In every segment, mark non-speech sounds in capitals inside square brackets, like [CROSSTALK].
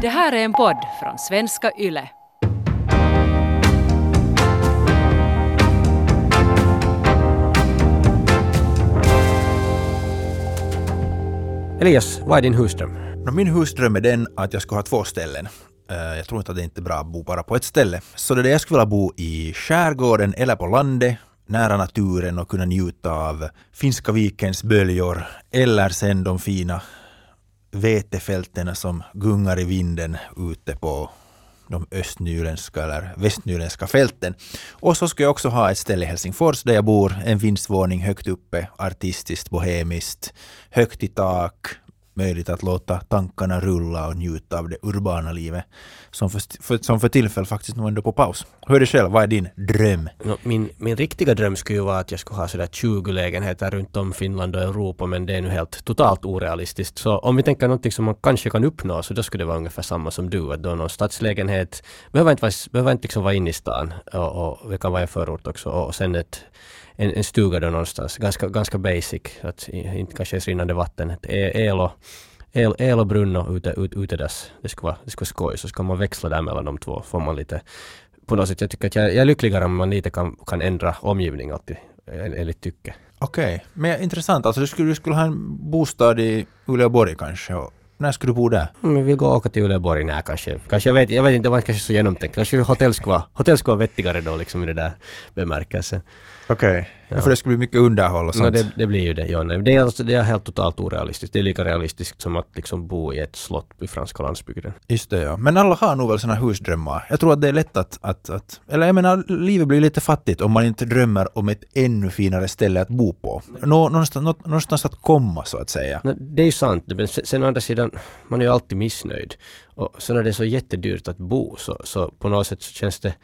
Det här är en podd från svenska YLE. Elias, vad är din husdröm? Min husdröm är den att jag ska ha två ställen. Eh, Jag tror inte att det inte är bra att bo bara på ett ställe. Så det är det jag skulle vilja bo i skärgården eller på landet, nära naturen och kunna njuta av Finska vikens böljor eller sen de fina vetefälten som gungar i vinden ute på de östnyländska eller västnyländska fälten. Och så ska jag också ha ett ställe i Helsingfors där jag bor, en vinstvåning högt uppe, artistiskt, bohemiskt, högt i tak, möjligt att låta tankarna rulla och njuta av det urbana livet som för, för, som för tillfället faktiskt nu ändå på paus. Hur är det själv? Vad är din dröm? No, min, min riktiga dröm skulle ju vara att jag skulle ha sådär 20 lägenheter runt om Finland och Europa men det är nu helt totalt orealistiskt. Så om vi tänker någonting som man kanske kan uppnå så då skulle det vara ungefär samma som du. Att då någon stadslägenhet behöver inte vara, behöver inte liksom vara inne i stan och, och det kan vara en förort också och sen ett en, en stuga då någonstans, ganska, ganska basic, att inte kanske ens rinnande vatten, e- el och El, el och brunn och ute, ut, utedass. Det skulle vara, det skulle vara skoj. Så ska man växla där mellan de två. Får man lite... På något sätt, jag tycker att jag, jag är lyckligare om man lite kan, kan ändra omgivning alltid. en- Enligt tycke. Okej, men intressant. Alltså du skulle, du skulle ha en bostad i Uleåborg kanske. Och när skulle du bo där? Vi vill gå och åka till Uleåborg? Nej, kanske. kanske jag, vet, jag vet inte, det var kanske så genomtänkt. Kanske hotell skulle vara, hotell skulle vara vettigare då liksom i det där bemärkelsen. Okej. För det skulle bli mycket underhåll och No, sånt. det, det blir ju det. Ja, nej. Det, är alltså, det är helt totalt orealistiskt. Det är lika realistiskt som att liksom bo i ett slott i franska landsbygden. Just det, ja. Men alla har nog väl såna husdrömmar. Jag tror att det är lätt att, att, att... Eller jag menar, livet blir lite fattigt om man inte drömmer om ett ännu finare ställe att bo på. Nå, någonstans, nå, någonstans att komma, så att säga. No, det är ju sant, men sen, sen å andra sidan, man är ju alltid missnöjd. Och så när det är så jättedyrt att bo så, så på något sätt så känns det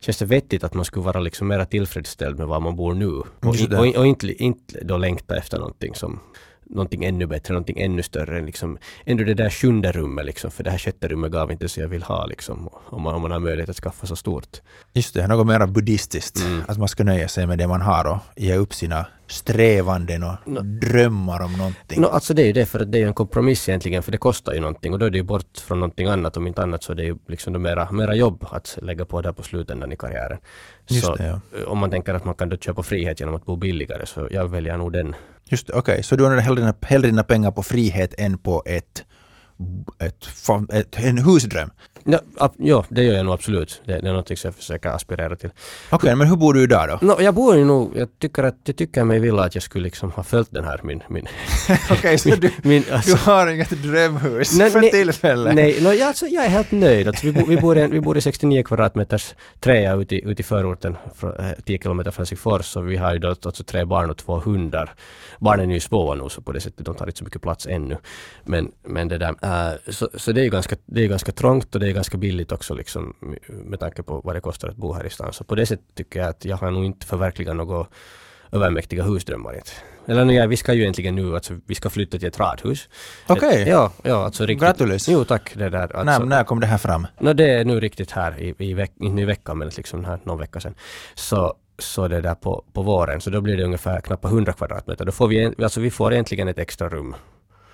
Känns det vettigt att man skulle vara liksom mera tillfredsställd med var man bor nu? Och, och, och inte, inte då längta efter någonting som någonting ännu bättre, någonting ännu större. Liksom, ändå det där sjunde rummet liksom, för det här sjätte rummet gav inte så jag vill ha liksom, om man, om man har möjlighet att skaffa så stort. Just det, något mer buddhistiskt. Att man ska nöja sig med det man har och ge upp sina strävanden och drömmar om någonting. No, alltså det är ju det, för det är ju en kompromiss egentligen, för det kostar ju någonting och då är det ju bort från någonting annat. Om inte annat så är det ju liksom mera, mera jobb att lägga på där på slutändan i karriären. Just så det, ja. om man tänker att man kan då köpa frihet genom att bo billigare så jag väljer nog den. Just det, okej. Så du använder hellre dina, hellre dina pengar på frihet än på ett, ett, ett, ett, en husdröm? Ja, ab, ja, det gör jag nog absolut. Det, det är någonting som jag försöker aspirera till. Okej, men hur bor du idag då? No, jag bor ju nog, jag tycker att jag tycker mig vilja att jag skulle liksom ha följt den här min... min, [LAUGHS] Okej, så du, [LAUGHS] min du alltså, har inget drömhus Nej, för nej, tillfället? Nej, no, jag, alltså, jag är helt nöjd. Alltså, vi, bor, vi, bor i, vi bor i 69 kvadratmeters träa ute ute i förorten, från, eh, 10 kilometer från Helsingfors. Och vi har ju då alltså tre barn och två hundar. Barnen är ju små nu så på det sättet, de tar inte så mycket plats ännu. Men, men det där, äh, så, så det är ju ganska, det är ganska trångt och det är ganska billigt också liksom med tanke på vad det kostar att bo här i stan. Så på det sättet tycker jag att jag har nog inte förverkligat några övermäktiga husdrömmar inte. Eller nu, ja, vi ska ju egentligen nu, alltså vi ska flytta till ett radhus. Okej. Ja, ja, alltså riktigt. Gratulis. Jo, tack. Det där. Alltså, När, när kom det här fram? no, det är nu riktigt här i, i veck, inte i veckan, men liksom här någon vecka sedan. Så, så det där på, på våren, så då blir det ungefär knappt 100 kvadratmeter. Då får vi, alltså vi får egentligen ett extra rum.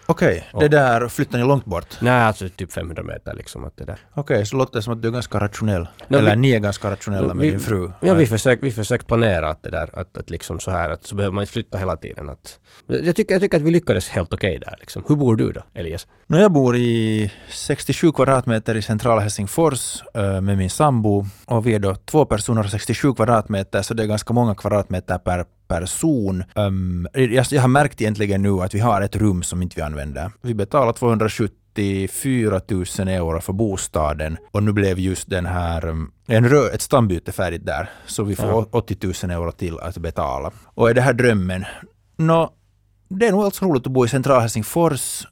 Okej, det där flyttar ni långt bort? Nej, alltså typ 500 meter liksom. Att det där. Okej, så låter det som att du är ganska rationell. No, Eller vi- ni är ganska rationella med vi- din fru. Ja, vi försöker vi försöker planera att det där, att, att liksom så här, att så behöver man inte flytta hela tiden. Att, jag, tycker, jag tycker att vi lyckades helt okej där liksom. Hur bor du då, Elias? No, jag bor i 67 kvadratmeter i centrala Helsingfors eh, med min sambo och vi är då två personer och 67 kvadratmeter så det är ganska många kvadratmeter per person. Um, jag, jag har märkt egentligen nu att vi har ett rum som inte vi använder. Vi betalar 274 000 euro för bostaden och nu blev just den här um, en rö, ett stambyte färdigt där så vi får Ja. 80 000 euro till att betala. Och är det här drömmen? Nå, det är nog alltså roligt att bo i centrala Helsingfors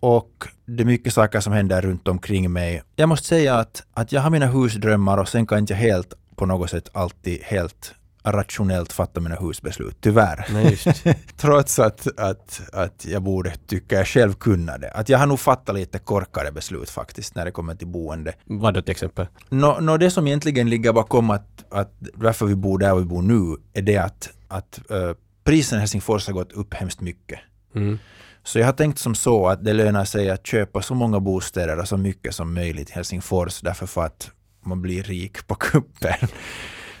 och det är mycket saker som händer runt omkring mig. Jag måste säga att, att jag har mina husdrömmar och sen kan inte jag helt på något sätt alltid helt rationellt fatta mina husbeslut, tyvärr. Nej. [LAUGHS] Trots att, att, att jag borde, tycker jag själv, kunna det. Att jag har nog fattat lite korkade beslut faktiskt när det kommer till boende. Vad då till exempel? Nå, nå, det som egentligen ligger bakom att, att varför vi bor där vi bor nu är det att, att uh, prisen i Helsingfors har gått upp hemskt mycket. Mm. Så jag har tänkt som så att det lönar sig att köpa så många bostäder och så mycket som möjligt i Helsingfors därför för att man blir rik på kuppen.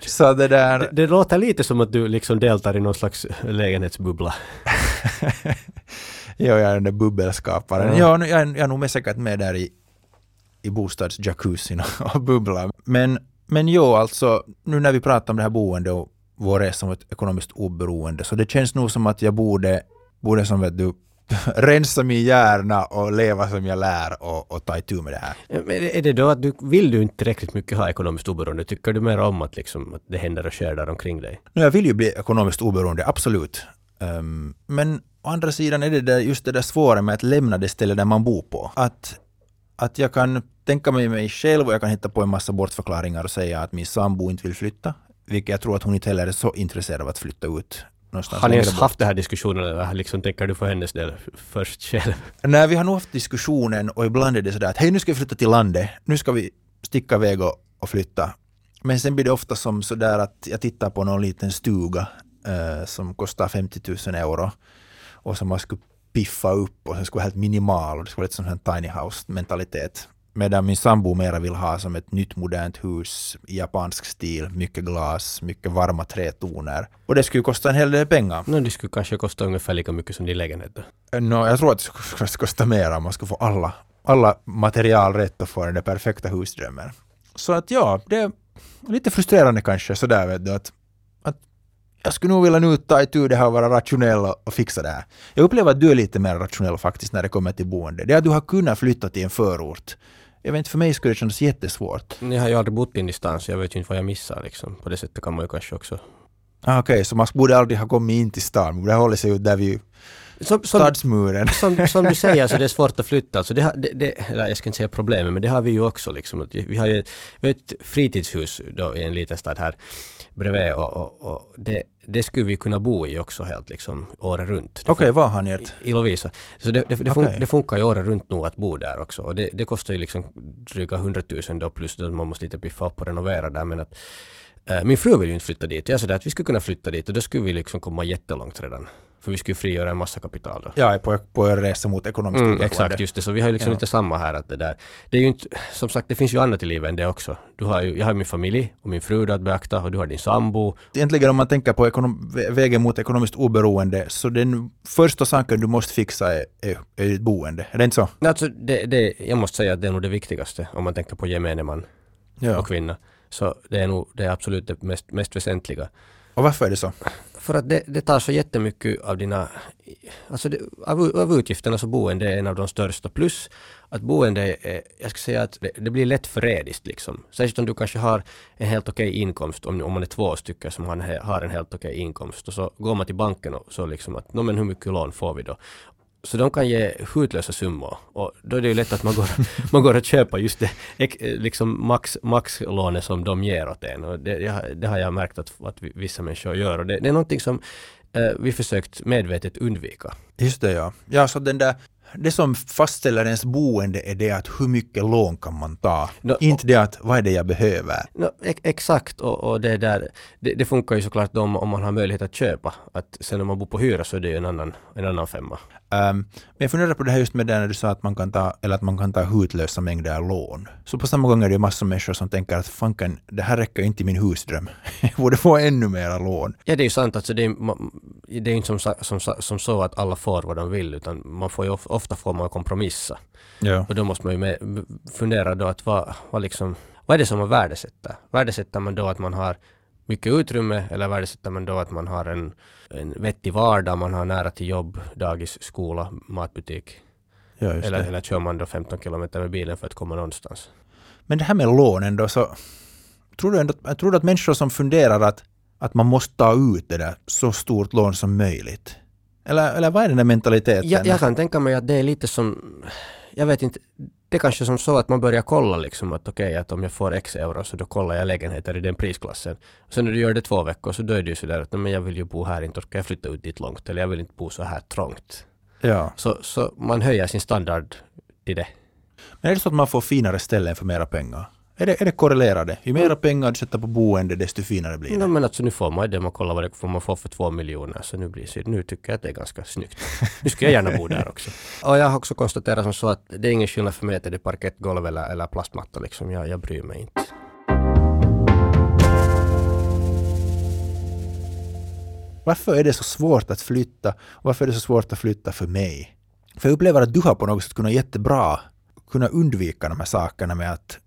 Så det där... Det, det låter lite som att du liksom deltar i någon slags lägenhetsbubbla. ja, [LAUGHS] jag är den där bubbelskaparen. Ja. Ja, jag, är- jag är nog med säkert med där i, i bostadsjacuzzin [LAUGHS] och, och bubblar. Men, men jo, alltså nu när vi pratar om det här boendet och vår resa mot ekonomiskt oberoende, så det känns nog som att jag borde, borde som vet du, [LAUGHS] rensa min hjärna och leva som jag lär och, och ta itu med det här. Men är det då att du vill du inte tillräckligt mycket ha ekonomiskt oberoende? Tycker du mer om att, liksom, att det händer och sker där omkring dig? Jag vill ju bli ekonomiskt oberoende, absolut. Ehm, men å andra sidan är det där, just det där svåra med att lämna det ställe där man bor på. Att, att jag kan tänka mig mig själv och jag kan hitta på en massa bortförklaringar och säga att min sambo inte vill flytta. Vilket jag tror att hon inte heller är så intresserad av att flytta ut. Någonstans Har ni ens haft den här diskussionen eller liksom, tänker du för hennes del först själv? [LAUGHS] Nej, vi har nog haft diskussionen och ibland är det sådär att hej nu ska vi flytta till landet, nu ska vi sticka iväg och, och flytta. Men sen blir det ofta som sådär att jag tittar på någon liten stuga eh, som kostar 50 000 euro och som man skulle piffa upp och sen skulle vara helt minimal och det skulle vara lite sån här tiny house mentalitet. Medan min sambo mera vill ha som ett nytt modernt hus i japansk stil, mycket glas, mycket varma trätoner. Och det skulle kosta en hel del pengar. No, det skulle kanske kosta ungefär lika mycket som din lägenhet. då. No, jag tror att det skulle [LAUGHS] kosta mer om man skulle få alla, alla material rätt och få den där perfekta husdrömmen. Så att ja, det är lite frustrerande kanske sådär vet du att, att jag skulle nog vilja nu ta itu det här och vara rationell och, och fixa det här. Jag upplever att du är lite mer rationell faktiskt när det kommer till boende. Det är att du har kunnat flytta till en förort. Jag vet inte, för mig skulle det kännas jättesvårt. Jag har ju aldrig bott ingenstans, så jag vet ju inte vad jag missar liksom. På det sättet kan man ju kanske också... Ah, Okej, så man borde aldrig ha kommit in till stan, man borde ha hållit sig ut där vid Som, som, stadsmuren. som, som du säger så [LAUGHS] det är svårt att flytta. Alltså det, har- det, det, jag ska inte säga problemet, men det har vi ju också. Liksom. Vi har ju ett fritidshus då i en liten stad här bredvid och, och, och det, det skulle vi kunna bo i också helt liksom året runt. Okej, vad har ni ert? i Lovisa. Så det, det, det, fun- Okej. det funkar ju året runt nog att bo där också. Och det, kostar ju liksom dryga 100 000 då plus att man måste lite piffa upp och renovera där. Men att, min fru vill ju inte flytta dit. Jag sa att vi skulle kunna flytta dit och då skulle vi liksom komma jättelångt redan. För vi skulle frigöra en massa kapital då. Är på, på en resa mot ekonomiskt Mm, exakt, just det. Så vi har ju liksom Ja. inte samma här att det där. Det är ju inte, som sagt, det finns ju annat i livet än det också. Du har ju, jag har min familj och min fru att beakta och du har din sambo. Egentligen om man tänker på ekonom- vä- vägen mot ekonomiskt oberoende, så den första saken du måste fixa är, är, är ditt boende. Är det inte så? Alltså, det, det, jag måste säga att det är nog det viktigaste om man tänker på gemene man Ja. och kvinna. Så det är nog det är absolut det mest, mest väsentliga. Och varför är det så? För att det, det tar så jättemycket av dina... Alltså det, av, av utgifterna så boende är en av de största. Plus att boende är, jag ska säga att det, det blir lätt förrädiskt liksom. Särskilt om du kanske har en helt okej inkomst, om, om man är två stycken som har en, har en helt okej inkomst. Och så går man till banken och så liksom att, nå men hur mycket lån får vi då? Så de kan ge hutlösa summor och då är det ju lätt att man går, [LAUGHS] man går och köper just det ex- liksom max, maxlånet som de ger åt en. Och det, det har jag märkt att, att vi- vissa människor gör och det, det är någonting som eh, vi försökt medvetet undvika. Just det ja. Ja, så den där, det som fastställer ens boende är det att hur mycket lån kan man ta. Nå, inte det att vad är det jag behöver. No, ex- exakt och, och det där, det, det funkar ju såklart om, om man har möjlighet att köpa. Att sen om man bor på hyra så är det ju en annan, en annan femma. Ehm, men jag funderar på det här just med det när du sa att man kan ta, eller att man kan ta hutlösa mängder lån. Så på samma gång är det ju massor av människor som tänker att fanken, det här räcker inte i min husdröm. [LAUGHS] jag borde få ännu mera lån. Ja det är ju sant, alltså det är, det är inte som, som, som så att alla får vad de vill utan man får ju of, ofta får man kompromissa. Ja. Och då måste man ju med, fundera då att vad, vad liksom, vad är det som man värdesätter? Värdesätter man då att man har mycket utrymme eller värdesätter man då att man har en, en vettig vardag, man har nära till jobb, dagis, skola, matbutik? ja Eller, det. eller kör man då 15 kilometer med bilen för att komma någonstans? Men det här med lånen då så, tror du, ändå, tror du att människor som funderar att, att man måste ta ut det där så stort lån som möjligt? Eller, eller vad är den där mentaliteten? Jag, jag kan tänka mig att det är lite som, jag vet inte, det är kanske som så att man börjar kolla liksom att okej att om jag får x euro så då kollar jag lägenheter i den prisklassen. Sen när du gör det två veckor så då är det ju sådär att "Nej, men jag vill ju bo här, inte orkar jag flytta ut dit långt eller jag vill inte bo så här trångt. Ja. Så, så man höjer sin standard till det. Men är det så att man får finare ställen för mera pengar? Är det, är det korrelerade? Ju mera pengar du sätter på boende, desto finare blir det. No, men alltså nu får man det, man kollar vad det får man får för två miljoner, så nu blir det, nu tycker jag att det är ganska snyggt. Nu skulle jag gärna bo där också. [LAUGHS] Och jag har också konstaterat som så att det är ingen skillnad för mig att det är parkettgolv eller, eller plastmatta liksom, jag, jag bryr mig inte. Varför är det så svårt att flytta? Och varför är det så svårt att flytta för mig? För jag upplever att du har på något sätt kunnat jättebra kunna undvika de här sakerna med att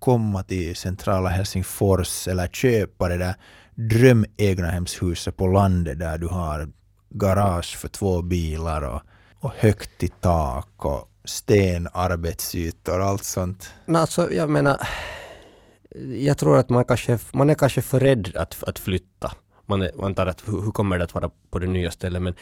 komma till centrala Helsingfors eller köpa det där drömegnahemshuset på landet där du har garage för två bilar och, och högt i tak och stenarbetsytor och allt sånt. Men alltså, jag menar, jag tror att man, kanske, man är kanske för rädd att, att flytta. Man är, antar att hur, hur kommer det att vara på det nya stället? Men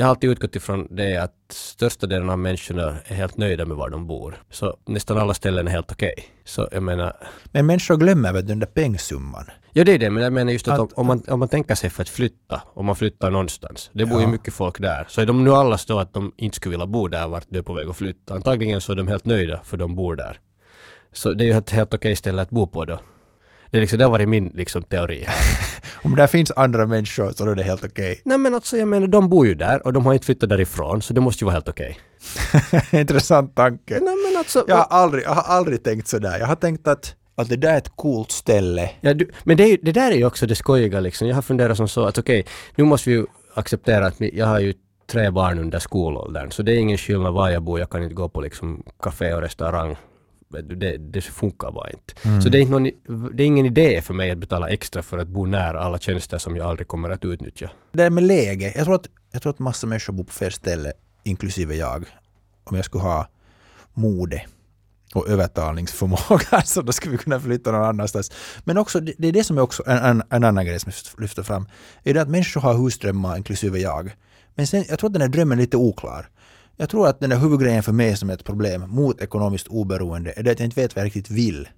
jag har alltid utgått ifrån det att största delen av människorna är helt nöjda med var de bor. Så nästan alla ställen är helt okej. Så jag menar... Men människor glömmer väl den där pengsumman? Ja det är det, men jag menar just att, Att- om, om, man, om man tänker sig för att flytta, om man flyttar någonstans, det bor Ja. ju mycket folk där. Så är de nu alla så att de inte skulle vilja bo där vart du är på väg att flytta, antagligen så är de helt nöjda för de bor där. Så det är ju ett helt okej ställe att bo på då. Det, är liksom, det har varit min liksom, teori. [LAUGHS] Om det finns andra människor så är det helt okej. Nej men alltså jag menar, de bor ju där och de har inte flyttat därifrån, så det måste ju vara helt okej. [LAUGHS] Intressant tanke. Nej men alltså... Jag har, aldrig, jag har aldrig tänkt sådär. Jag har tänkt att, att det där är ett coolt ställe. Ja, du, men det, är, ju- det där är ju också det skojiga liksom. Jag har funderat som så att okej, nu måste vi ju acceptera att vi, jag har ju tre barn under skolåldern, så det är ingen skillnad var jag bor. Jag kan inte gå på liksom café och restaurang. Det, det funkar bara inte. Så det är, inte någon, det är ingen idé för mig att betala extra för att bo nära alla tjänster som jag aldrig kommer att utnyttja. Det där med läge. Jag tror att, jag tror att massa människor bor på fel ställe, inklusive jag. Om jag skulle ha mode och övertalningsförmåga [LAUGHS] så då skulle vi kunna flytta någon annanstans. Men också, det det är det som är också en, en, en annan grej som jag lyfter fram. Är det att människor har husdrömmar, inklusive jag. Men sen, jag tror att den här drömmen är lite oklar. Jag tror att den där huvudgrejen för mig som är ett problem mot ekonomiskt oberoende är det att jag inte vet vad jag riktigt vill.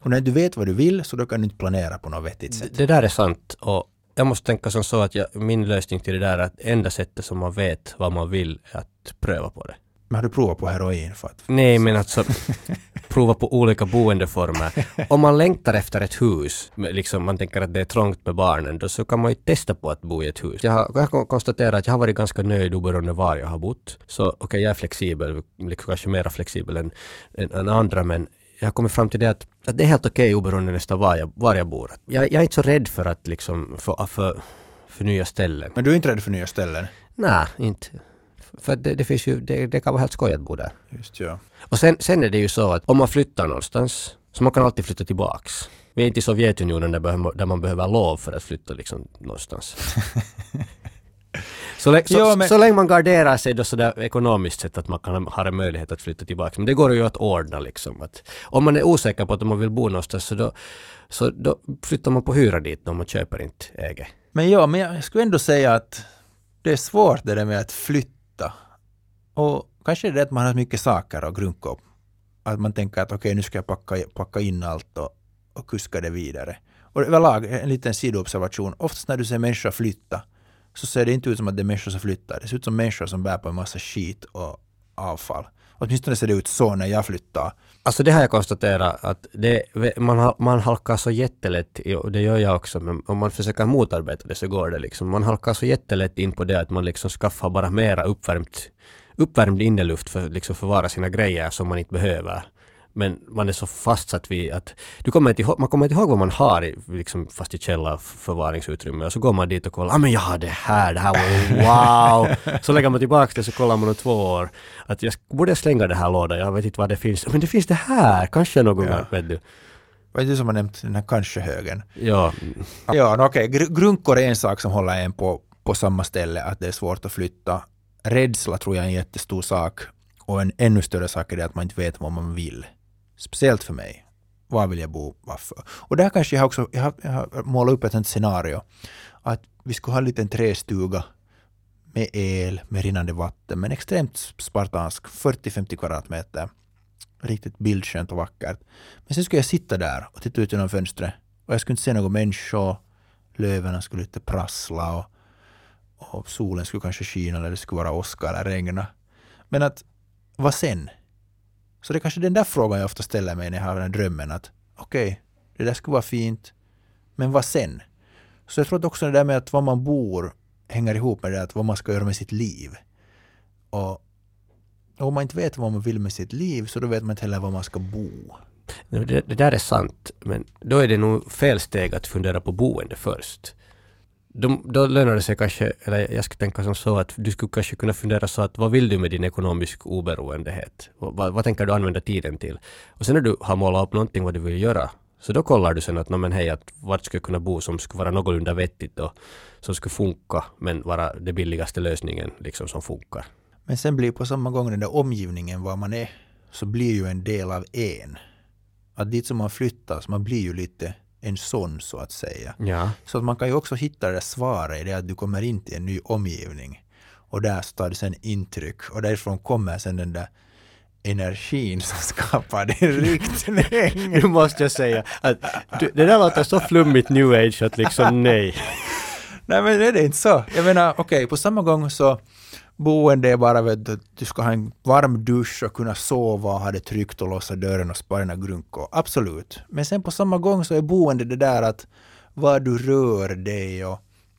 Och när du vet vad du vill så då kan du inte planera på något vettigt sätt. Det, där är sant och jag måste tänka som så att jag, min lösning till det där är att enda sättet som man vet vad man vill är att pröva på det. Men har du provat på heroin? För att, Nej, men alltså [LAUGHS] prova på olika boendeformer. Om man längtar efter ett hus, liksom man tänker att det är trångt med barnen, då så kan man ju testa på att bo i ett hus. Jag har, jag har konstaterat att jag har varit ganska nöjd oberoende var jag har bott. Så okej, jag är flexibel, liksom kanske mer flexibel än, än, än andra, men jag har kommit fram till det att, att det är helt okej oberoende nästan var jag, var jag bor. Jag, jag är inte så rädd för att liksom, för, för, för nya ställen. men du är inte rädd för nya ställen? Nej, inte. För det, det finns ju, det, det kan vara helt skoj att bo där. Just ja. Och sen, sen är det ju så att om man flyttar någonstans, så man kan alltid flytta tillbaks. Vi är inte i Sovjetunionen där, där man behöver lov för att flytta liksom någonstans. [LAUGHS] så, lä- så, Jo, men- så länge man garderar sig då sådär ekonomiskt sett att man kan ha en möjlighet att flytta tillbaks. Men det går ju att ordna liksom. Att om man är osäker på att man vill bo någonstans så då, så då flyttar man på hyra dit om man köper inte eget. Men ja, men jag skulle ändå säga att det är svårt det där med att flytta. Och kanske är det att man har mycket saker att grunka upp. Att man tänker att okej, nu ska jag packa, packa in allt och, och kuska det vidare. Och överlag, en liten sidoobservation. Oftast när du ser människor flytta så ser det inte ut som att det är människor som flyttar. Det ser ut som människor som bär på en massa skit och avfall. Åtminstone ser det ut så när jag flyttar. Alltså det har jag konstaterat att det, man, man halkar så jättelätt, och det gör jag också, men om man försöker motarbeta det så går det liksom. Man halkar så jättelätt in på det att man liksom skaffar bara mera uppvärmt, uppvärmd inneluft för att liksom förvara sina grejer som man inte behöver. Men man är så fastsatt vid att du kommer inte ihåg, man kommer inte ihåg vad man har i, liksom fast i källa förvaringsutrymme och så går man dit och kollar, ah men jag har det här, det här var wow! Så lägger man tillbaka det så kollar man om två år att jag borde slänga det här lådan, jag vet inte vad det finns, men det finns det här, kanske någon Ja. gång, vet du. Vad är det som har nämnt den här kanske-högen? Ja, Ja, no, okej. Gr- Grunkor är en sak som håller en på, på samma ställe, att det är svårt att flytta. Rädsla tror jag är en jättestor sak. Och en ännu större sak är det att man inte vet vad man vill. Speciellt för mig. Var vill jag bo? Varför? Och där kanske jag också jag har, jag har målat upp ett sånt scenario. Att vi skulle ha en liten trästuga med el, med rinnande vatten, men extremt spartansk, 40-50 kvadratmeter. Riktigt bildskönt och vackert. Men sen skulle jag sitta där och titta ut genom fönstret och jag skulle inte se några människor. Löven skulle inte prassla och, och solen skulle kanske skina eller det skulle vara åska eller regna. Men att, vad sen? Så det är kanske den där frågan jag ofta ställer mig när jag har den här drömmen att okej, det där skulle vara fint, men vad sen? Så jag tror att också det där med att var man bor hänger ihop med det att vad man ska göra med sitt liv. Och om man inte vet vad man vill med sitt liv så då vet man inte heller var man ska bo. Det, det där är sant, men då är det nog fel steg att fundera på boende först. Då, då lönar det sig kanske, eller jag skulle tänka som så att du skulle kanske kunna fundera så att vad vill du med din ekonomisk oberoendehet? Vad, vad tänker du använda tiden till? Och sen när du har målat upp någonting vad du vill göra, så då kollar du sen att, men hej, att vart skulle jag kunna bo som skulle vara någorlunda vettigt och som skulle funka, men vara den billigaste lösningen liksom som funkar. Men sen blir på samma gång den där omgivningen var man är, så blir ju en del av en. Att dit som man flyttar, så man blir ju lite en sån så att säga. Ja. Så att man kan ju också hitta det där svaret i det att du kommer in till en ny omgivning och där tar du sen intryck och därifrån kommer sen den där energin som [LAUGHS] skapar din [LAUGHS] riktning. Nu måste jag säga att du, det där låter så flummigt new age att liksom nej. [LAUGHS] Nej men det är inte så. Jag menar okej, okay, på samma gång så boende är bara vet du, du ska ha en varm dusch och kunna sova och ha det tryggt och låsa dörren och spara dina grunkor. Absolut. Men sen på samma gång så är boende det där att var du rör dig och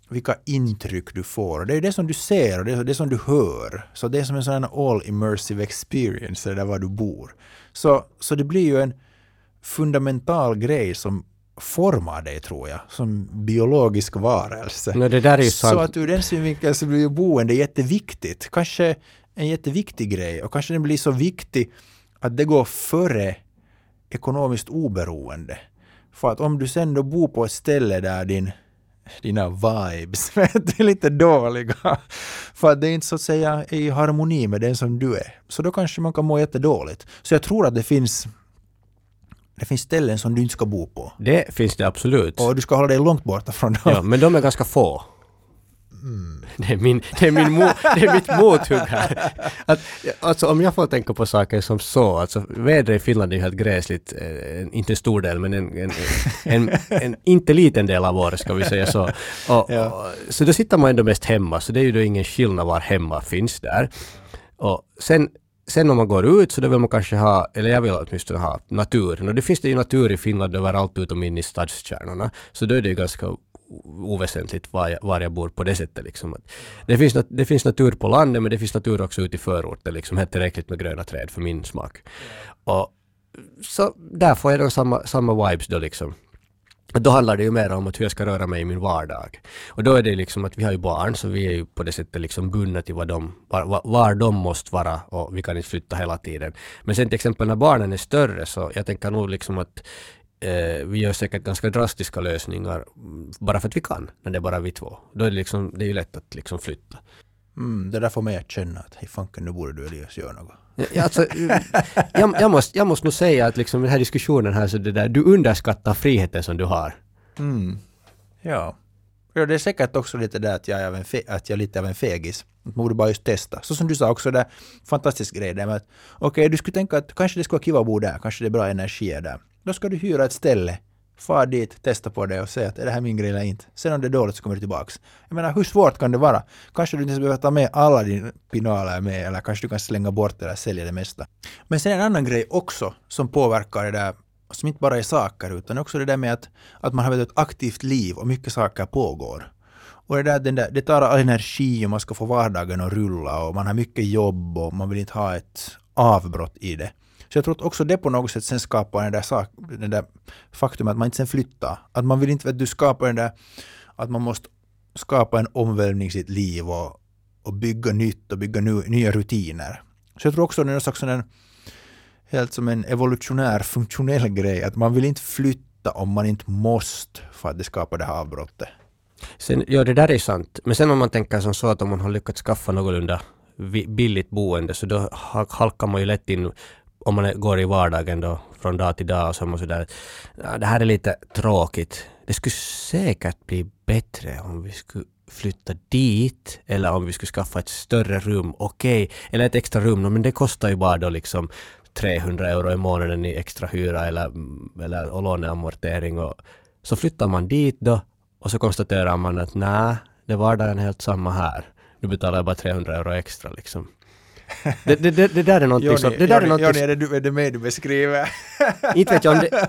vilka intryck du får. Det är det som du ser och det är det som du hör. Så det är som en sån all immersive experience, det där var du bor. Så, så det blir ju en fundamental grej som formar dig tror jag, som biologisk varelse. No, det där är ju så att ur den synvinkeln så blir ju boende jätteviktigt. Kanske en jätteviktig grej och kanske den blir så viktig att det går före ekonomiskt oberoende. För att om du sen då bor på ett ställe där din, dina vibes [LAUGHS] är lite dåliga, för att det är inte så att säga i harmoni med den som du är, så då kanske man kan må jättedåligt. Så jag tror att det finns det finns ställen som du inte ska bo på. Det finns det absolut. Och du ska hålla dig långt borta från dem. Ja, men de är ganska få. Mm. Det, är min, det, är min mo, det är mitt mothugg här. Att, alltså om jag får tänka på saker som så, alltså vädret i Finland är helt gräsligt, eh, inte en stor del men en, en, en, en, inte liten del av året ska vi säga så. Och, ja. och, så då sitter man ändå mest hemma, så det är ju då ingen skillnad var hemma finns där. Och sen Sen om man går ut så då vill man kanske ha, eller jag vill åtminstone ha naturen. Och det finns det ju natur i Finland överallt utom in i stadskärnorna. Så då är det ju ganska oväsentligt var jag, var jag bor på det sättet. Liksom. Det, finns, det finns natur på landet men det finns natur också ute i förorten. Liksom, helt tillräckligt med gröna träd för min smak. Och, så där får jag då samma, samma vibes då liksom. Då handlar det ju mer om att hur jag ska röra mig i min vardag. Och då är det liksom att vi har ju barn så vi är ju på det sättet liksom bundna till vad de, var, var de måste vara och vi kan inte flytta hela tiden. Men sen till exempel när barnen är större så jag tänker nog liksom att eh, vi gör säkert ganska drastiska lösningar mm, bara för att vi kan, när det är bara vi två. Då är det liksom, det är ju lätt att liksom flytta. Mm, det där får mig att känna att hej fanken, nu borde du Elias göra något. Ja, alltså, jag, jag, måste, jag måste nog säga att liksom den här diskussionen här, så det där, du underskattar friheten som du har. Mm. Ja. ja. Det är säkert också lite där att jag är, en fe, att jag är lite av en fegis. Man borde bara just testa. Så som du sa också, det fantastisk grej där med att okej, okay, du skulle tänka att kanske det skulle vara kiva att bo där, kanske det är bra energier där. Då ska du hyra ett ställe Far dit, testa på det och se att är det här min grej eller inte. Sen om det är dåligt så kommer du tillbaks. Jag menar, hur svårt kan det vara? Kanske du inte behöver ta med alla dina pinaler med eller kanske du kan slänga bort det eller sälja det mesta. Men sen en annan grej också som påverkar det där, som inte bara är saker utan också det där med att, att man har ett aktivt liv och mycket saker pågår. Och det, där, den där, det tar all energi och man ska få vardagen att rulla och man har mycket jobb och man vill inte ha ett avbrott i det. Så jag tror att också det på något sätt sen skapar den där, sak, den där faktum att man inte sen flyttar. Att man vill inte att du skapar den där, att man måste skapa en omvälvning i sitt liv och, och bygga nytt och bygga nu, nya rutiner. Så jag tror också det är någon slags en, helt som en evolutionär funktionell grej, att man vill inte flytta om man inte måste för att det skapar det här avbrottet. Sen, ja, det där är sant. Men sen om man tänker som så att om man har lyckats skaffa någorlunda billigt boende så då halkar man ju lätt in om man går i vardagen då från dag till dag och så sådär. Ja, det här är lite tråkigt. Det skulle säkert bli bättre om vi skulle flytta dit eller om vi skulle skaffa ett större rum, okej, okay. eller ett extra rum, men det kostar ju bara då liksom 300 euro i månaden i extra hyra eller, eller och låneamortering och så flyttar man dit då och så konstaterar man att nej, det vardagen är helt samma här. Nu betalar jag bara 300 euro extra liksom. [LAUGHS] Det, det, det, det där är någonting som... Det där är någonting Johnny, är det, du- är det mig du beskriver? [LAUGHS] Inte vet jag om det...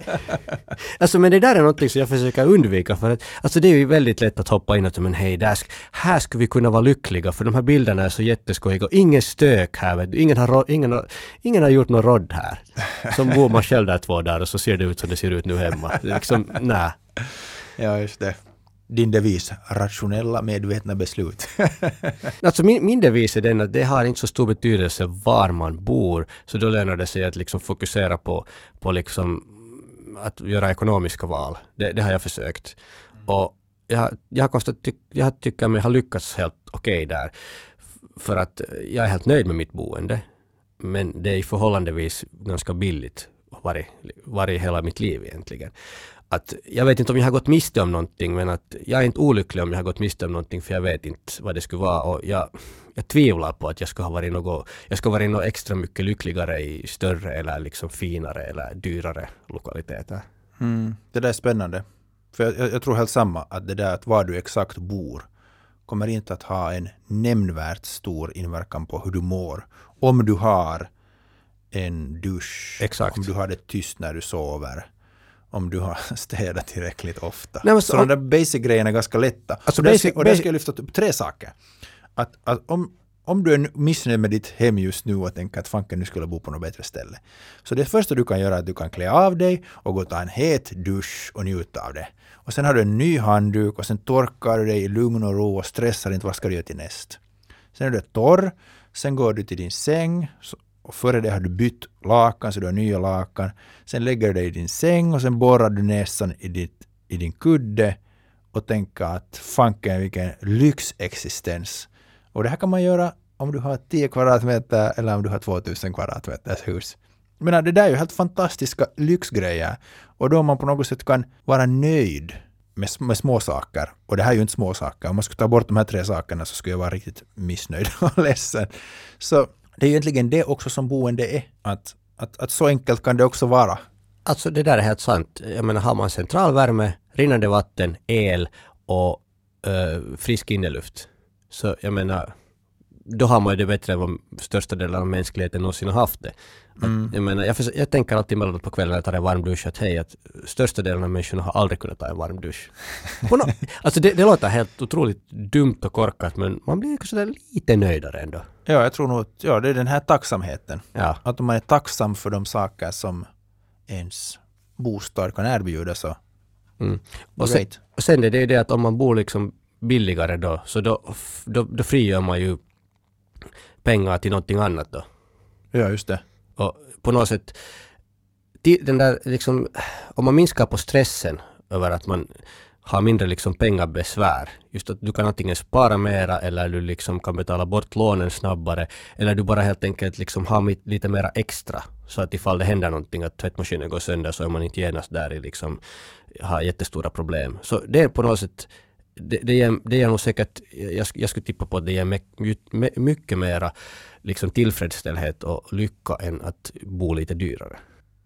Alltså men det där är någonting som jag försöker undvika för att alltså det är ju väldigt lätt att hoppa in och men hej, där här skulle vi kunna vara lyckliga för de här bilderna är så jätteskojiga och ingen stök här vet du. Ingen har, ingen har, ingen har gjort någon rodd här. Som bor man själv där två dagar och så ser det ut som det ser ut nu hemma. Liksom, nej. ja, just det. Din devis, rationella medvetna beslut. [LAUGHS] Alltså min, min devis är den att det har inte så stor betydelse var man bor, så då lönar det sig att liksom fokusera på, på liksom att göra ekonomiska val. Det, det har jag försökt. Och jag, jag, har jag tycker mig ha lyckats helt okej där. För att jag är helt nöjd med mitt boende. Men det är förhållandevis ganska billigt varit, varit hela mitt liv egentligen. Att jag vet inte om jag har gått miste om någonting men att jag är inte olycklig om jag har gått miste om någonting för jag vet inte vad det skulle vara och jag, jag tvivlar på att jag skulle ha varit något, jag skulle varit något extra mycket lyckligare i större eller liksom finare eller dyrare lokaliteter. Mm, det där är spännande. För jag, jag, jag tror helt samma, att det där att var du exakt bor kommer inte att ha en nämnvärt stor inverkan på hur du mår. Om du har en dusch, Exakt. om du har det tyst när du sover, om du har [LAUGHS] städat tillräckligt ofta. Nej, men så så- de där basic-grejerna är ganska lätta. Alltså och där, basic- ska, och där ska jag lyfta upp tre saker. Att, att om, om du är missnöjd med ditt hem just nu och tänker att fanken nu skulle bo på något bättre ställe. Så det första du kan göra är att du kan klä av dig och gå och ta en het dusch och njuta av det. Och sen har du en ny handduk och sen torkar du dig i lugn och ro och stressar inte vad ska du göra till näst. Sen är du torr, sen går du till din säng och före det har du bytt lakan så du har nya lakan. Sen lägger du dig i din säng och sen borrar du näsan i, ditt, i din kudde och tänker att fanken vilken lyxexistens. Och det här kan man göra om du har 10 kvadratmeter eller om du har 2000 kvadratmeters hus. Men det där är ju helt fantastiska lyxgrejer. Och då man på något sätt kan vara nöjd med, med små saker. Och det här är ju inte små saker. Om man skulle ta bort de här tre sakerna så skulle jag vara riktigt missnöjd och [LAUGHS] ledsen. Så det är egentligen det också som boende är. Att, att, att så enkelt kan det också vara. Alltså det där är helt sant. Jag menar har man centralvärme, rinnande vatten, el och eh, frisk inneluft. Så jag menar, då har man ju det bättre än vad största delen av mänskligheten någonsin har haft det. Att, jag, menar, jag, jag tänker alltid emellanåt på kvällen när jag tar en varm dusch att hej, att största delen av människorna har aldrig kunnat ta en varm dusch. [LAUGHS] Nå- alltså det, det låter helt otroligt dumt och korkat men man blir ju sådär lite nöjdare ändå. Ja, jag tror nog att ja, det är den här tacksamheten. Ja. Att om man är tacksam för de saker som ens bostad kan erbjuda så Mm. Och sen, och sen är det ju det att om man bor liksom billigare då, så då, då, då frigör man ju pengar till någonting annat då. Ja, just det. Och på något sätt, den där liksom, om man minskar på stressen över att man har mindre liksom pengabesvär, just att du kan antingen spara mera eller du liksom kan betala bort lånen snabbare eller du bara helt enkelt liksom har lite mera extra så att ifall det händer någonting att tvättmaskinen går sönder så är man inte genast där i liksom har jättestora problem. Så det är på något sätt det, det, ger, det ger nog säkert, jag, jag skulle tippa på att det ger mycket mera liksom tillfredsställhet och lycka än att bo lite dyrare.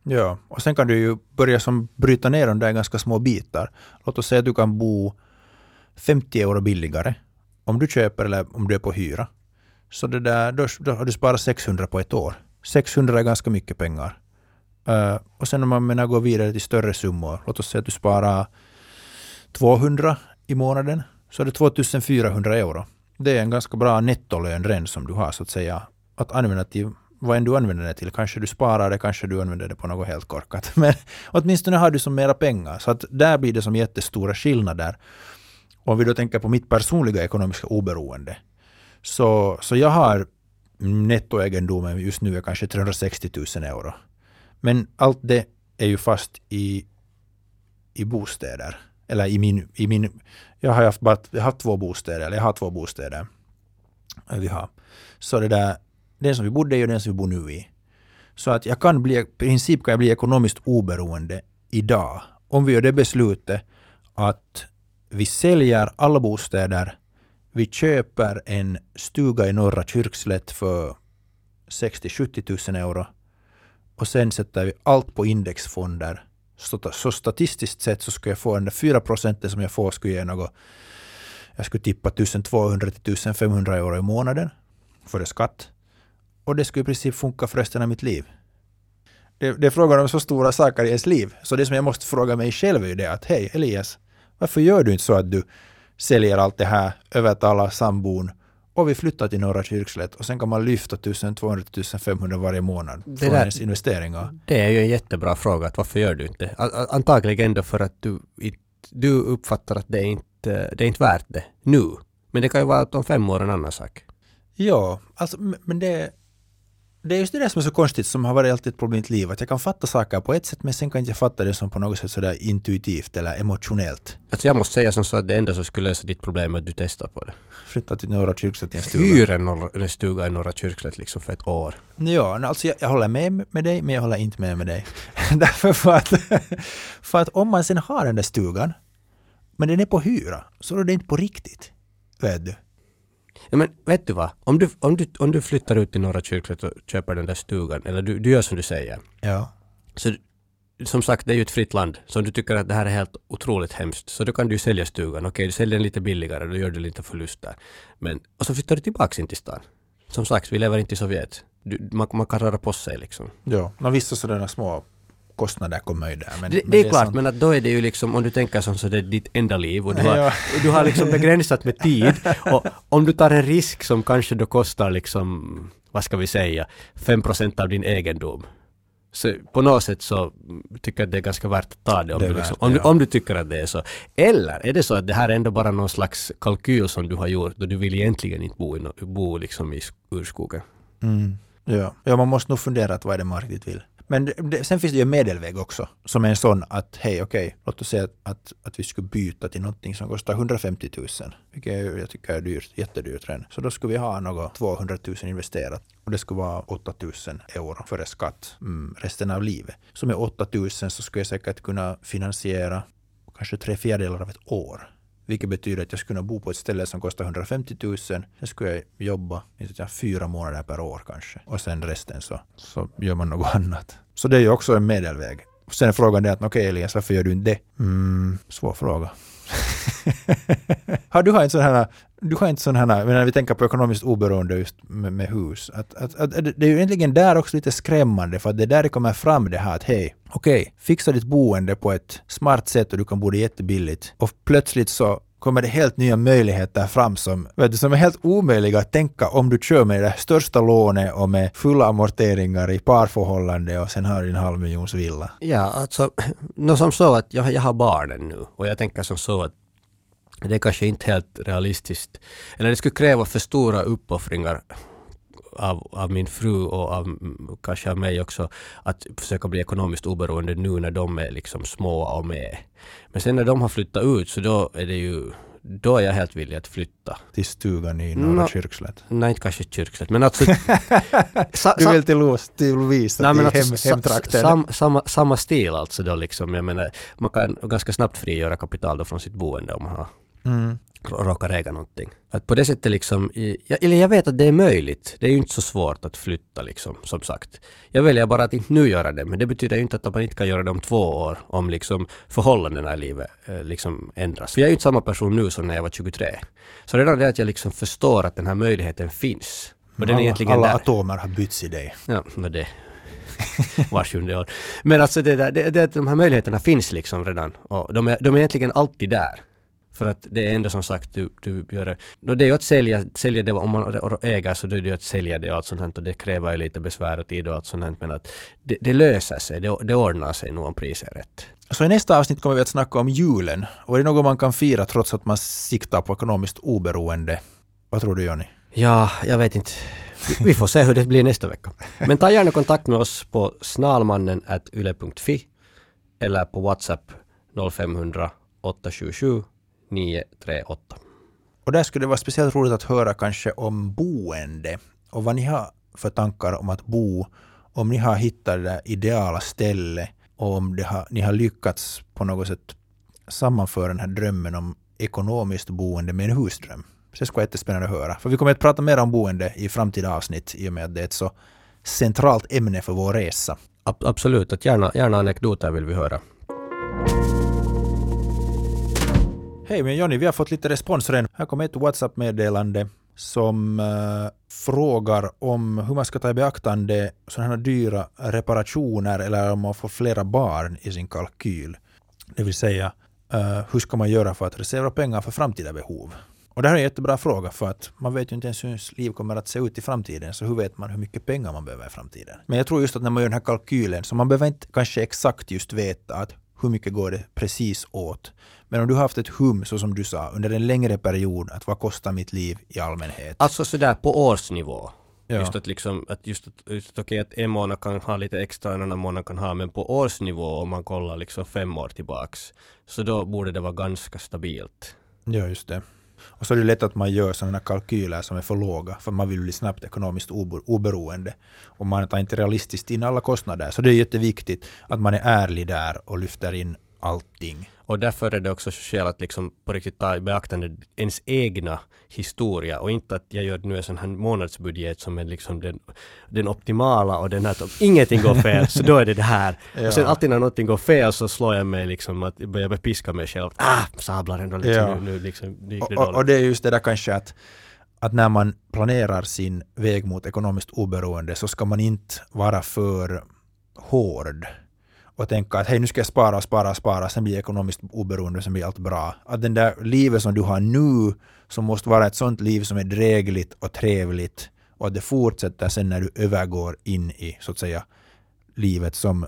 Ja, och sen kan du ju börja som bryta ner de där i ganska små bitar. Låt oss säga att du kan bo 50 euro billigare om du köper eller om du är på hyra. Så det där, då, då har du sparat 600 på ett år. 600 är ganska mycket pengar. Uh, och sen om man menar gå vidare till större summor. Låt oss säga att du sparar 200 i månaden. Så är det 2400 euro. Det är en ganska bra nettolön redan som du har så att säga. Att använda till vad än du använder det till. Kanske du sparar det, kanske du använder det på något helt korkat. [LAUGHS] Men åtminstone har du som mera pengar. Så att där blir det som jättestora skillnader. Om vi då tänker på mitt personliga ekonomiska oberoende. Så, så jag har nettoegendomen just nu är kanske 360 000 euro. Men allt det är ju fast i, i bostäder. Eller i min, i min jag har haft, bara, jag har haft två bostäder, eller jag har två bostäder. Vi har. Så det där, den som vi bodde i och den som vi bor nu i. Så att jag kan bli, i princip kan jag bli ekonomiskt oberoende idag. Om vi gör det beslutet att vi säljer alla bostäder, vi köper en stuga i norra Kyrkslätt för 60-70 000 euro och sen sätter vi allt på indexfonder. Så, så statistiskt sett så skulle jag få den där 4 procenten som jag får skulle ge något, jag skulle tippa 1200 till 1500 euro i månaden före skatt. och det skulle i princip funka för resten av mitt liv. Det, det är frågan om så stora saker i ens liv. Så det som jag måste fråga mig själv är ju det att hej Elias, varför gör du inte så att du säljer allt det här, övertalar sambon och vi flyttar till Norra Kyrkslätt och sen kan man lyfta 1200 500 varje månad Det från där- ens investeringar. Det är ju en jättebra fråga, att varför gör du inte? Antagligen då för att du, du uppfattar att det är inte det är inte värt det nu. Men det kan ju vara att om fem år en annan sak. Ja, alltså, men det, det är just det där som är så konstigt som har varit alltid ett problem i mitt liv. Att jag kan fatta saker på ett sätt men sen kan jag inte fatta det som på något sätt sådär intuitivt eller emotionellt. Alltså jag måste säga som så att det enda som skulle lösa ditt problem är att du testar på det. Flytta till Norra Kyrkslätt i en stuga. Hyr en, norra- en stuga i Norra Kyrkslätt liksom för ett år. Ja, alltså jag, jag håller med med dig, men jag håller inte med med dig. [LAUGHS] Därför för att, [LAUGHS] för att om man sen har den där stugan, men den är på hyra, så är det inte på riktigt. Vet du? Ja, men vet du vad? Om du, om, du, om du flyttar ut till Norra Kyrkslätt och köper den där stugan, eller du, du gör som du säger. Ja. Så som sagt, det är ju ett fritt land. Så om du tycker att det här är helt otroligt hemskt, så då kan du ju sälja stugan. Okej, du säljer den lite billigare, då gör du lite förlust där. Men, och så flyttar du tillbaks in till stan. Som sagt, vi lever inte i Sovjet. Du, man, man kan röra på sig liksom. Ja, men vissa sådana små kostnader kommer ju där. Men, Det, men det är klart, sånt- men att då är det ju liksom, om du tänker som så det är ditt enda liv och du har, Ja. du har liksom begränsat med tid. [LAUGHS] Och om du tar en risk som kanske då kostar liksom, vad ska vi säga, 5% av din egendom. Så på något sätt så tycker jag att det är ganska värt att ta det om, Det du, liksom, värt om, ja. om du tycker att det är så. Eller är det så att det här är ändå bara någon slags kalkyl som du har gjort och du vill egentligen inte bo, i, no- bo liksom i sk- urskogen. Mm. Ja. ja, man måste nog fundera att vad är det man riktigt vill. Men det, det, sen finns det ju en medelväg också, som är en sån att hej, okej, låt oss säga att, att, att vi skulle byta till någonting som kostar 150 000, vilket jag, jag tycker är dyrt, jättedyrt redan. Så då skulle vi ha något 200 000 investerat och det skulle vara 8 000 euro före skatt mm, resten av livet. Så med 8 000 så skulle jag säkert kunna finansiera kanske tre fjärdedelar av ett år. Vilket betyder att jag skulle kunna bo på ett ställe som kostar 150 000. Sen skulle jag jobba jag, fyra månader per år kanske. Och sen resten så, så gör man något [LAUGHS] annat. Så det är ju också en medelväg. Sen är frågan det att okej Elias, varför gör du inte det? Mm, svår fråga. [LAUGHS] har du en sån här, du har inte sådana här, men när vi tänker på ekonomiskt oberoende just med, med hus, att, att, att, att det är ju egentligen där också lite skrämmande för att det är där det kommer fram det här att hej, okej, fixa ditt boende på ett smart sätt och du kan bo det jättebilligt och plötsligt så kommer det helt nya möjligheter fram som, vet du, som är helt omöjliga att tänka om du kör med det största lånet och med fulla amorteringar i parförhållande och sen har du en halv miljons villa. Ja, alltså, [CLEARS THROAT] no, som så att jag, jag har barnen nu och jag tänker som så att det är kanske inte helt realistiskt. Eller det skulle kräva för stora uppoffringar av, av min fru och av, kanske av mig också att försöka bli ekonomiskt oberoende nu när de är liksom små och med. Men sen när de har flyttat ut så då är det ju då är jag helt villig att flytta. Till stugan i Norra. Kyrkslätt. Nej, inte kanske kyrkslätt, men alltså... [LAUGHS] sa, Du vill till, Los, till Lovisa, Nej, men till alltså, hem, hemtrakten. sam, samma, samma stil alltså då liksom. Jag menar, man kan ganska snabbt frigöra kapital då från sitt boende om man har Mm. råkar äga någonting. Att på det sättet liksom, jag, eller jag vet att det är möjligt. Det är ju inte så svårt att flytta liksom, som sagt. Jag väljer bara att inte nu göra det, men det betyder ju inte att man inte kan göra det om två år, om liksom förhållandena i livet eh, liksom ändras. För jag är ju inte samma person nu som när jag var 23. Så redan det att jag liksom förstår att den här möjligheten finns. Och den är alla, egentligen alla där. atomer har bytts i dig. Ja, men det [LAUGHS] var sjunde år. Men alltså det, där, det, det, de här möjligheterna finns liksom redan. Och de är, de är egentligen alltid där. För att det är ändå som sagt du, du gör det. No, det är ju att sälja, sälja det, om man äger så det är det ju att sälja det och allt sånt här och det kräver ju lite besvär och tid och allt sånt här men att det, det löser sig, det, det ordnar sig nog om priset är rätt. Så i nästa avsnitt kommer vi att snacka om julen. Och är det något man kan fira trots att man siktar på ekonomiskt oberoende? Vad tror du Jonny? Ja, jag vet inte. Vi- får se hur det blir nästa vecka. Men ta gärna kontakt med oss på snalmannen.yle.fi eller på WhatsApp 0500 877 938. Och där skulle det vara speciellt roligt att höra kanske om boende och vad ni har för tankar om att bo, om ni har hittat det ideala stället och om har, ni har lyckats på något sätt sammanföra den här drömmen om ekonomiskt boende med en husdröm. Så det skulle vara jättespännande att höra. För vi kommer att prata mer om boende i framtida avsnitt i och med att det är ett så centralt ämne för vår resa. Ab- absolut, att gärna, gärna anekdoter vill vi höra. Hej, men Jonny, vi har fått lite respons redan. Här kommer ett WhatsApp-meddelande. som äh, frågar om hur man ska ta i beaktande sådana här dyra reparationer eller om man får flera barn i sin kalkyl. Det vill säga, äh, hur ska man göra för att reservera pengar för framtida behov? Och det här är en jättebra fråga för att man vet ju inte ens hur ens liv kommer att se ut i framtiden. Så hur vet man hur mycket pengar man behöver i framtiden? Men jag tror just att när man gör den här kalkylen, så man behöver inte kanske exakt just veta att hur mycket går det precis åt. Men om du har haft ett hum, så som du sa, under en längre period, att vad kostar mitt liv i allmänhet? Alltså sådär på årsnivå. Ja. Just att liksom, att just att, just att okej att en månad kan ha lite extra, en annan månad kan ha, men på årsnivå om man kollar liksom fem år tillbaks, så då borde det vara ganska stabilt. Ja, just det. Och så är det lätt att man gör sådana kalkyler som är för låga, för man vill bli snabbt ekonomiskt oberoende. Och man tar inte realistiskt in alla kostnader. Så det är jätteviktigt att man är ärlig där och lyfter in allting. Och därför är det också skäl att liksom på riktigt ta i beaktande ens egna historia och inte att jag gör nu en sån här månadsbudget som är liksom den, den optimala och den här att ingenting går fel så då är det det här. [LAUGHS] Ja. Och sen alltid när någonting går fel så slår jag mig liksom att jag börjar bepiska mig själv. Ah, sablar ändå liksom Ja. nu, nu liksom nu gick det och, dåligt. och det är just det där kanske att, att när man planerar sin väg mot ekonomiskt oberoende så ska man inte vara för hård och tänka att hej nu ska jag spara, spara, spara, sen blir jag ekonomiskt oberoende, sen blir allt bra. Att den där livet som du har nu, som måste vara ett sånt liv som är drägligt och trevligt och att det fortsätter sen när du övergår in i, så att säga, livet som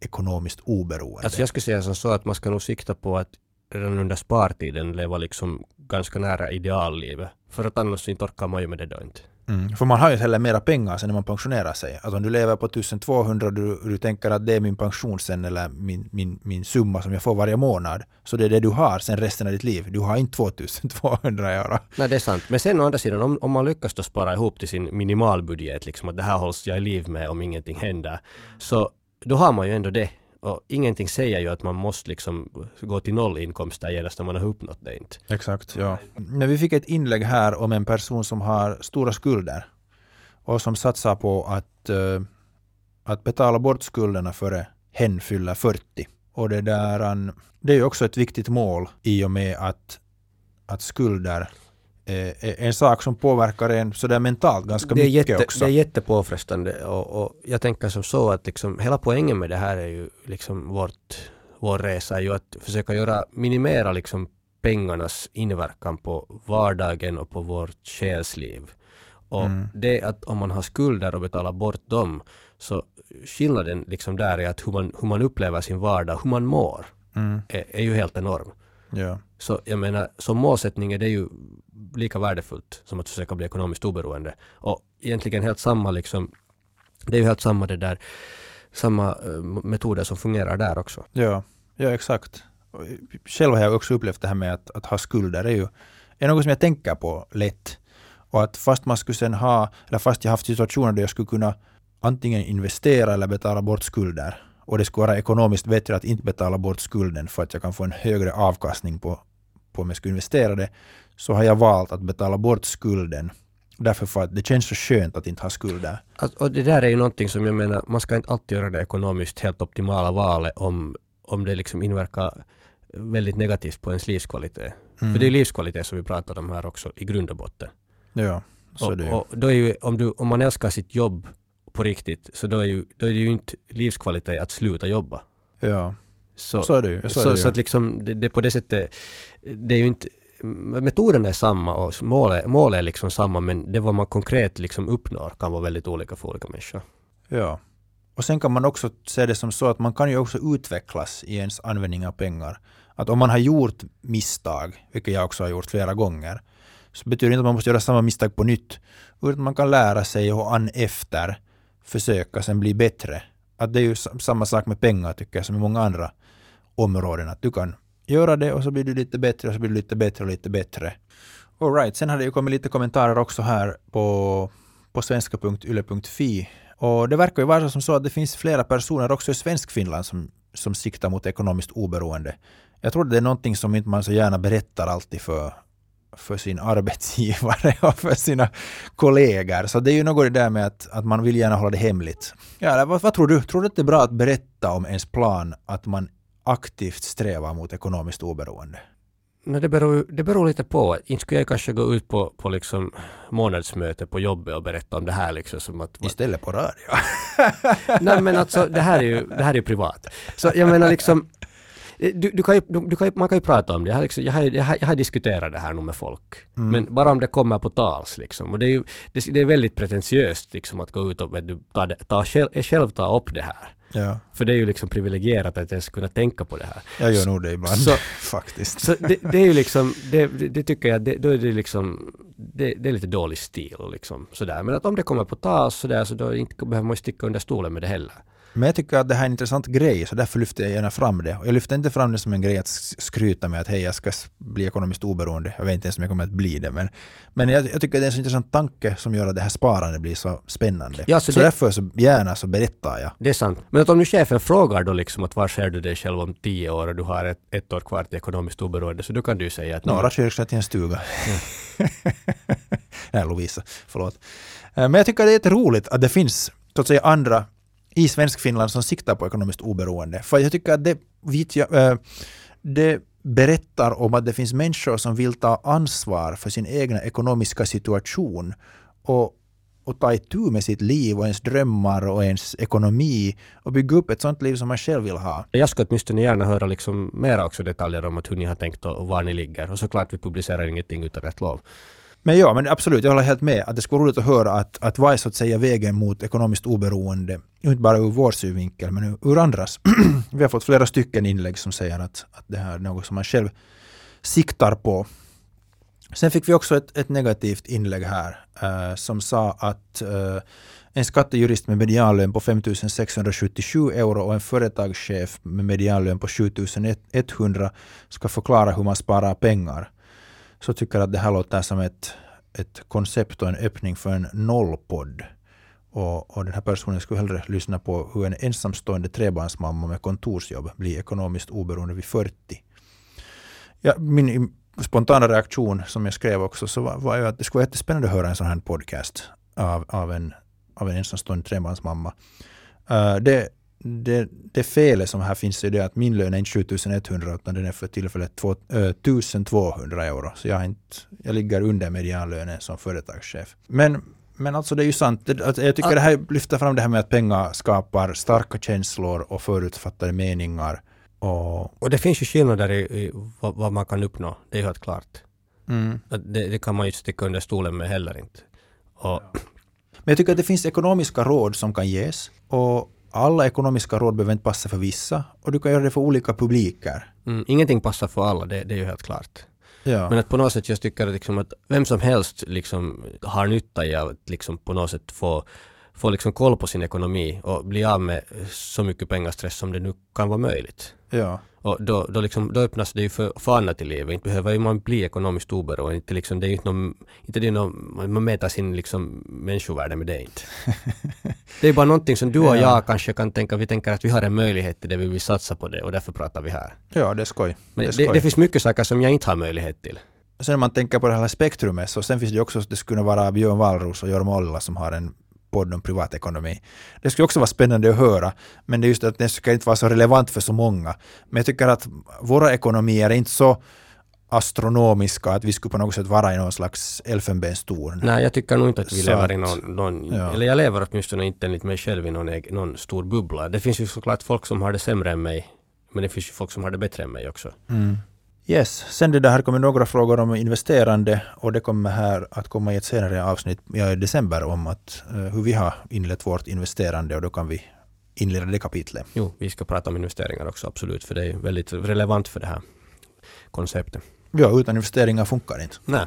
ekonomiskt oberoende. Alltså jag skulle säga som så att man ska nog sikta på att redan under spartiden leva liksom ganska nära ideallivet. För att annars inte orkar man ju med det då inte. Mm. För man har ju inte heller mera pengar sen när man pensionerar sig. Alltså om du lever på 1200 och du, du tänker att det är min pension sen eller min, min, min summa som jag får varje månad. Så det är det du har sen resten av ditt liv. Du har inte 2200 euro. Nej, det är sant. Men sen å andra sidan, om, om man lyckas då spara ihop till sin minimalbudget, liksom att det här hålls jag i liv med om ingenting händer, så då har man ju ändå det. Och ingenting säger ju att man måste liksom gå till nollinkomster genast när man har uppnått det inte. Exakt, ja. Men vi fick ett inlägg här om en person som har stora skulder och som satsar på att, eh, att betala bort skulderna före hen fyller 40. Och det, där, det är ju också ett viktigt mål i och med att, att skulder en sak som påverkar en sådär mentalt ganska mycket jätte, också. det är jättepåfrestande och, och jag tänker som så att liksom, hela poängen med det här är ju liksom vårt, vår resa är ju att försöka göra, minimera liksom pengarnas inverkan på vardagen och på vårt själsliv. Och Mm. det att om man har skulder och betalar bort dem så skillnaden liksom där är att hur man, hur man upplever sin vardag, hur man mår, Mm, är, är ju helt enorm. Ja. Så jag menar, som målsättning är det ju lika värdefullt som att försöka bli ekonomiskt oberoende. Och egentligen helt samma liksom, det är ju helt samma det där, samma eh, metoder som fungerar där också. Ja, ja exakt. Själv har jag också upplevt det här med att, att ha skulder. Det är ju är något som jag tänker på lätt. Och att fast man skulle sen ha, eller fast jag haft situationer där jag skulle kunna antingen investera eller betala bort skulder. Och det skulle vara ekonomiskt bättre att inte betala bort skulden för att jag kan få en högre avkastning på, på om jag skulle investera det. Så har jag valt att betala bort skulden. Därför för att det känns så skönt att inte ha skulder. Att, och det där är ju någonting som jag menar, man ska inte alltid göra det ekonomiskt helt optimala valet om, om det liksom inverkar väldigt negativt på ens livskvalitet. Mm. För det är livskvalitet som vi pratar om här också i grund och botten. Ja, så och, det och då är ju, om, du, om man älskar sitt jobb på riktigt, så då är, ju, då är det ju inte livskvalitet att sluta jobba. Ja, Så, så är det ju. Så, så, det så, ju. att liksom, det, det på det sättet, det är ju inte, metoden är samma och målet, målet är liksom samma men det vad man konkret liksom uppnår kan vara väldigt olika för olika människor. Ja. Och sen kan man också se det som så att man kan ju också utvecklas i ens användning av pengar. Att om man har gjort misstag, vilket jag också har gjort flera gånger, så betyder det inte att man måste göra samma misstag på nytt. Utan man kan lära sig och an efter försöka sen bli bättre. Att det är ju samma sak med pengar tycker jag som i många andra områden. Att du kan göra det och så blir du lite bättre och så blir du lite bättre och lite bättre. All right. Sen har det ju kommit lite kommentarer också här på, på svenska.yle.fi. Och det verkar ju vara som så att det finns flera personer också i Svenskfinland som, som siktar mot ekonomiskt oberoende. Jag tror det är någonting som inte man så gärna berättar alltid för, för sin arbetsgivare [LAUGHS] och för sina kollegor. Så det är ju något det där med att, att man vill gärna hålla det hemligt. Ja, vad, vad tror du? Tror du att det är bra att berätta om ens plan att man aktivt strävar mot ekonomiskt oberoende? No, det, beror, det beror lite på. Inte skulle jag kanske gå ut på, på liksom månadsmöte på jobbet och berätta om det här. Liksom, som att, Istället på radio. Nej men alltså det här är ju, det här är privat. Så jag menar liksom, du, du kan ju, du, kan ju, man kan ju prata om det. Jag har, liksom, jag har, jag har, jag har diskuterat det här nu med folk. Men bara om det kommer på tals liksom. Och det är ju det, det är väldigt pretentiöst liksom att gå ut och du, ta, ta själv, själv ta upp det här. Ja, För det är ju liksom privilegierat att ens kunna tänka på det här. jag gör nog det ibland. Så- [LAUGHS] faktiskt. Så det, det är ju liksom, det, det, det tycker jag, det, då är det liksom, det, det är lite dålig stil liksom sådär. Men att om det kommer på tas sådär så då inte, behöver man ju sticka under stolen med det heller. Men jag tycker att det här är en intressant grej, så därför lyfter jag gärna fram det. Och jag lyfter inte fram det som en grej att skryta med att hej, jag ska bli ekonomiskt oberoende. Jag vet inte ens om jag kommer att bli det, men, men jag, jag tycker det är en så intressant tanke som gör att det här sparandet blir så spännande. Ja, så så det- därför så gärna så berättar jag. Det är sant. Men att om nu chefen frågar då liksom att var ser du dig själv om tio år och du har ett, ett år kvar till ekonomiskt oberoende så då kan du säga att Några kyrkor till en stuga. [LAUGHS] Nej, Lovisa, förlåt. Eh, Men jag tycker det är jätteroligt att det finns så att säga andra i svensk Finland som siktar på ekonomiskt oberoende. För jag tycker att det, vet jag, eh, det berättar om att det finns människor som vill ta ansvar för sin egna ekonomiska situation och, och ta itu med sitt liv och ens drömmar och ens ekonomi och bygga upp ett sånt liv som man själv vill ha. Jag skulle åtminstone gärna höra liksom mera också detaljer om att hur ni har tänkt och var ni ligger. Och såklart vi publicerar ingenting utan rätt lov. Men ja, men absolut, jag håller helt med att det skulle vara roligt att höra att, att vad är så att säga vägen mot ekonomiskt oberoende, inte bara ur vår synvinkel, men ur, andras. [CLEARS THROAT] Vi har fått flera stycken inlägg som säger att, att det här är något som man själv siktar på. Sen fick vi också ett, ett negativt inlägg här eh, som sa att eh, en skattejurist med medianlön på 5 677 euro och en företagschef med medianlön på 7 100 ska förklara hur man sparar pengar så tycker jag att det här låter som ett, ett koncept och en öppning för en nollpodd. Och, och den här personen skulle hellre lyssna på hur en ensamstående trebarnsmamma med kontorsjobb blir ekonomiskt oberoende vid 40. Ja, min spontana reaktion som jag skrev också så var, var ju att det skulle vara jättespännande att höra en sån här podcast av, av, en, av en ensamstående trebarnsmamma. Uh, det, det, det felet som här finns är det att min lön är inte 7100 utan den är för tillfället två, ö, 1200 euro. Så jag, inte, jag ligger under medianlönen som företagschef. Men, men alltså det är ju sant. Jag tycker det här lyfter fram det här med att pengar skapar starka känslor och förutfattade meningar. Och, Och det finns ju skillnader i, i vad, vad man kan uppnå. Det är helt klart. mm. Det, det kan man ju inte sticka under stolen med heller inte. Och, Men jag tycker att det finns ekonomiska råd som kan ges. Och alla ekonomiska råd behöver inte passa för vissa. Och du kan göra det för olika publiker. mm, ingenting passar för alla, det, det är ju helt klart. Ja. Men att på något sätt jag tycker att, liksom att vem som helst liksom har nytta i att liksom på något sätt få, få liksom koll på sin ekonomi och bli av med så mycket pengastress som det nu kan vara möjligt. ja. Och då, då, liksom, då öppnas det ju för, för annat i livet. Inte behöver man bli ekonomiskt oberoende. Inte liksom, det är inte någon, inte det är någon, man mäter sin liksom människovärde med det inte. [LAUGHS] det är bara någonting som du och Ja. jag kanske kan tänka, vi tänker att vi har en möjlighet till det, vi vill satsa på det och därför pratar vi här. ja, det är skoj. Men det, är det, skoj. det finns mycket saker som jag inte har möjlighet till. Sen när man tänker på det här spektrumet så sen finns det också att det skulle vara Björn Wallros och Jorma Ollila som har en podd om privatekonomi. Det skulle också vara spännande att höra, men det är just att det ska inte vara så relevant för så många. Men jag tycker att våra ekonomier är inte så astronomiska att vi skulle på något sätt vara i någon slags elfenbenstorn. Nej, jag tycker nog inte att vi Så lever i någon, någon ja. eller jag lever åtminstone inte enligt mig själv i någon, någon stor bubbla. Det finns ju såklart folk som har det sämre än mig, men det finns ju folk som har det bättre än mig också. Mm. Yes, sen det där här kommer några frågor om investerande och det kommer här att komma i ett senare avsnitt ja, i december om att, eh, hur vi har inlett vårt investerande och då kan vi inleda det kapitlet. Jo, vi ska prata om investeringar också, absolut, för det är väldigt relevant för det här konceptet. Ja, utan investeringar funkar det inte. Nej.